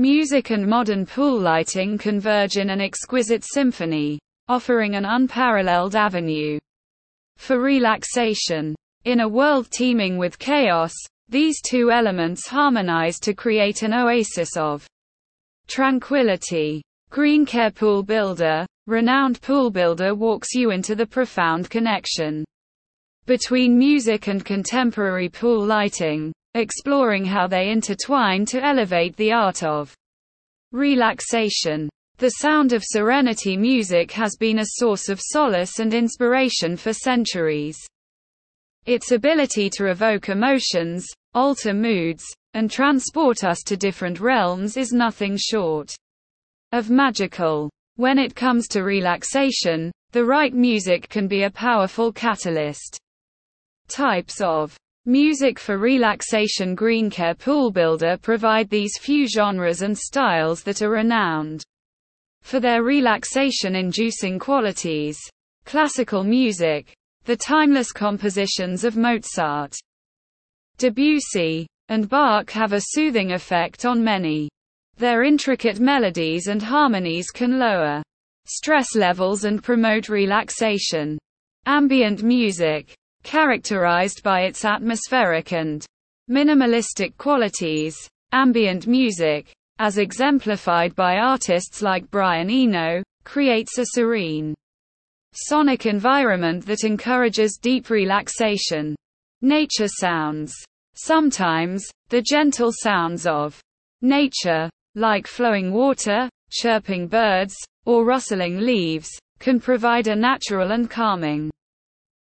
Music and modern pool lighting converge in an exquisite symphony, offering an unparalleled avenue for relaxation. In a world teeming with chaos, these two elements harmonize to create an oasis of tranquility. Greencare Pool Builder, renowned pool builder walks you into the profound connection between music and contemporary pool lighting, exploring how they intertwine to elevate the art of relaxation. The sound of serenity music has been a source of solace and inspiration for centuries. Its ability to evoke emotions, alter moods, and transport us to different realms is nothing short of magical. When it comes to relaxation, the right music can be a powerful catalyst. Types of music for relaxation Greencare Pool Builder provide these few genres and styles that are renowned for their relaxation-inducing qualities. Classical music, the timeless compositions of Mozart, Debussy, and Bach have a soothing effect on many. Their intricate melodies and harmonies can lower stress levels and promote relaxation. Ambient music, characterized by its atmospheric and minimalistic qualities. Ambient music, as exemplified by artists like Brian Eno, creates a serene sonic environment that encourages deep relaxation. Nature sounds. Sometimes, the gentle sounds of nature, like flowing water, chirping birds, or rustling leaves, can provide a natural and calming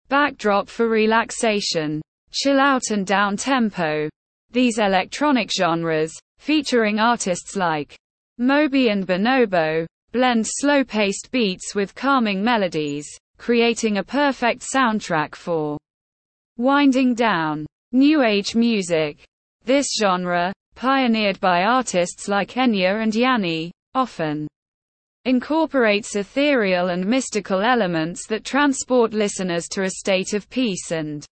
backdrop for relaxation. Chill out and down tempo. These electronic genres, featuring artists like Moby and Bonobo, blend slow paced beats with calming melodies, creating a perfect soundtrack for winding down. New Age music. This genre, pioneered by artists like Enya and Yanni, often incorporates ethereal and mystical elements that transport listeners to a state of peace and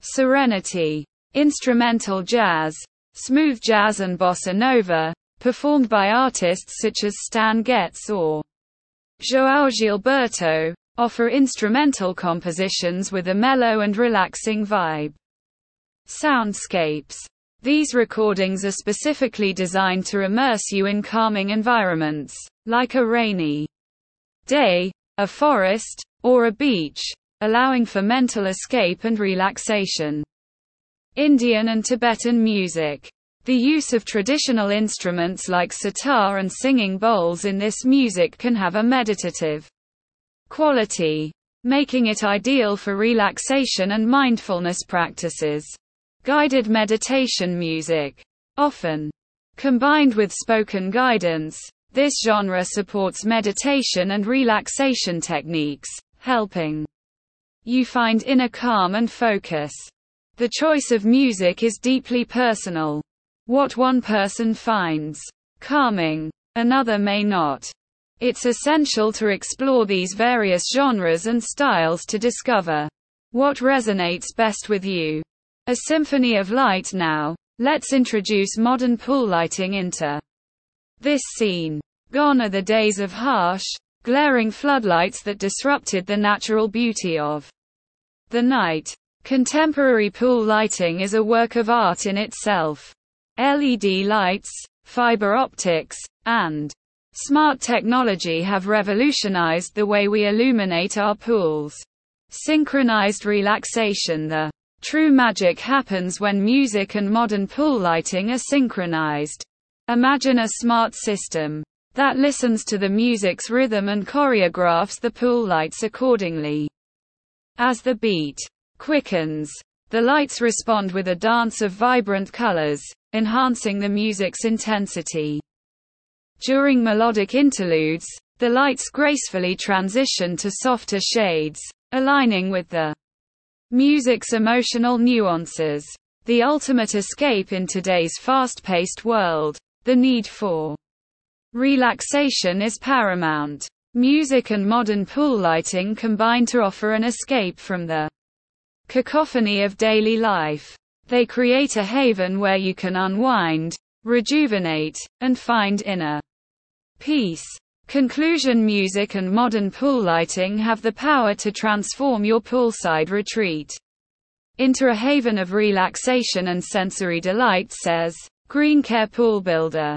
serenity. Instrumental jazz, smooth jazz and bossa nova, performed by artists such as Stan Getz or João Gilberto, offer instrumental compositions with a mellow and relaxing vibe. Soundscapes these recordings are specifically designed to immerse you in calming environments, like a rainy day, a forest, or a beach, allowing for mental escape and relaxation. Indian and Tibetan music. The use of traditional instruments like sitar and singing bowls in this music can have a meditative quality, making it ideal for relaxation and mindfulness practices. Guided meditation music. Often combined with spoken guidance, this genre supports meditation and relaxation techniques, helping you find inner calm and focus. The choice of music is deeply personal. What one person finds calming, another may not. It's essential to explore these various genres and styles to discover what resonates best with you. A symphony of light now. Let's introduce modern pool lighting into this scene. Gone are the days of harsh, glaring floodlights that disrupted the natural beauty of the night. Contemporary pool lighting is a work of art in itself. LED lights, fiber optics, and smart technology have revolutionized the way we illuminate our pools. Synchronized relaxation The True magic happens when music and modern pool lighting are synchronized. Imagine a smart system that listens to the music's rhythm and choreographs the pool lights accordingly. As the beat quickens, the lights respond with a dance of vibrant colors, enhancing the music's intensity. During melodic interludes, the lights gracefully transition to softer shades, aligning with the Music's emotional nuances. The ultimate escape in today's fast-paced world. The need for relaxation is paramount. Music and modern pool lighting combine to offer an escape from the cacophony of daily life. They create a haven where you can unwind, rejuvenate, and find inner peace. Conclusion music and modern pool lighting have the power to transform your poolside retreat into a haven of relaxation and sensory delight, says Greencare Pool Builder.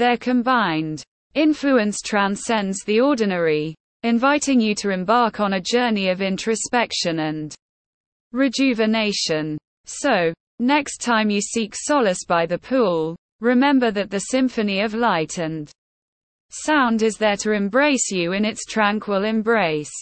Their combined influence transcends the ordinary, inviting you to embark on a journey of introspection and rejuvenation. So, next time you seek solace by the pool, remember that the symphony of light and Sound is there to embrace you in its tranquil embrace.